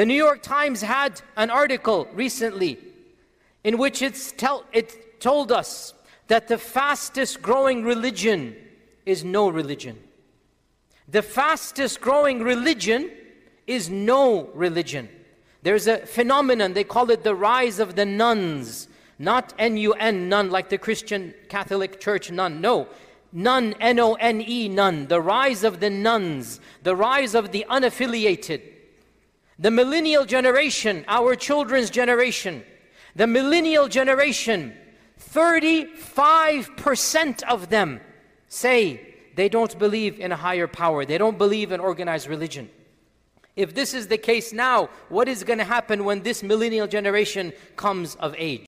The New York Times had an article recently in which tell, it told us that the fastest growing religion is no religion. The fastest growing religion is no religion. There's a phenomenon, they call it the rise of the nones. Not N U N, nun like the Christian Catholic Church nun. No. None, N O N E, none. The rise of the nones, the rise of the unaffiliated. The millennial generation, our children's generation, the millennial generation, 35% of them say they don't believe in a higher power. They don't believe in organized religion. If this is the case now, what is going to happen when this millennial generation comes of age?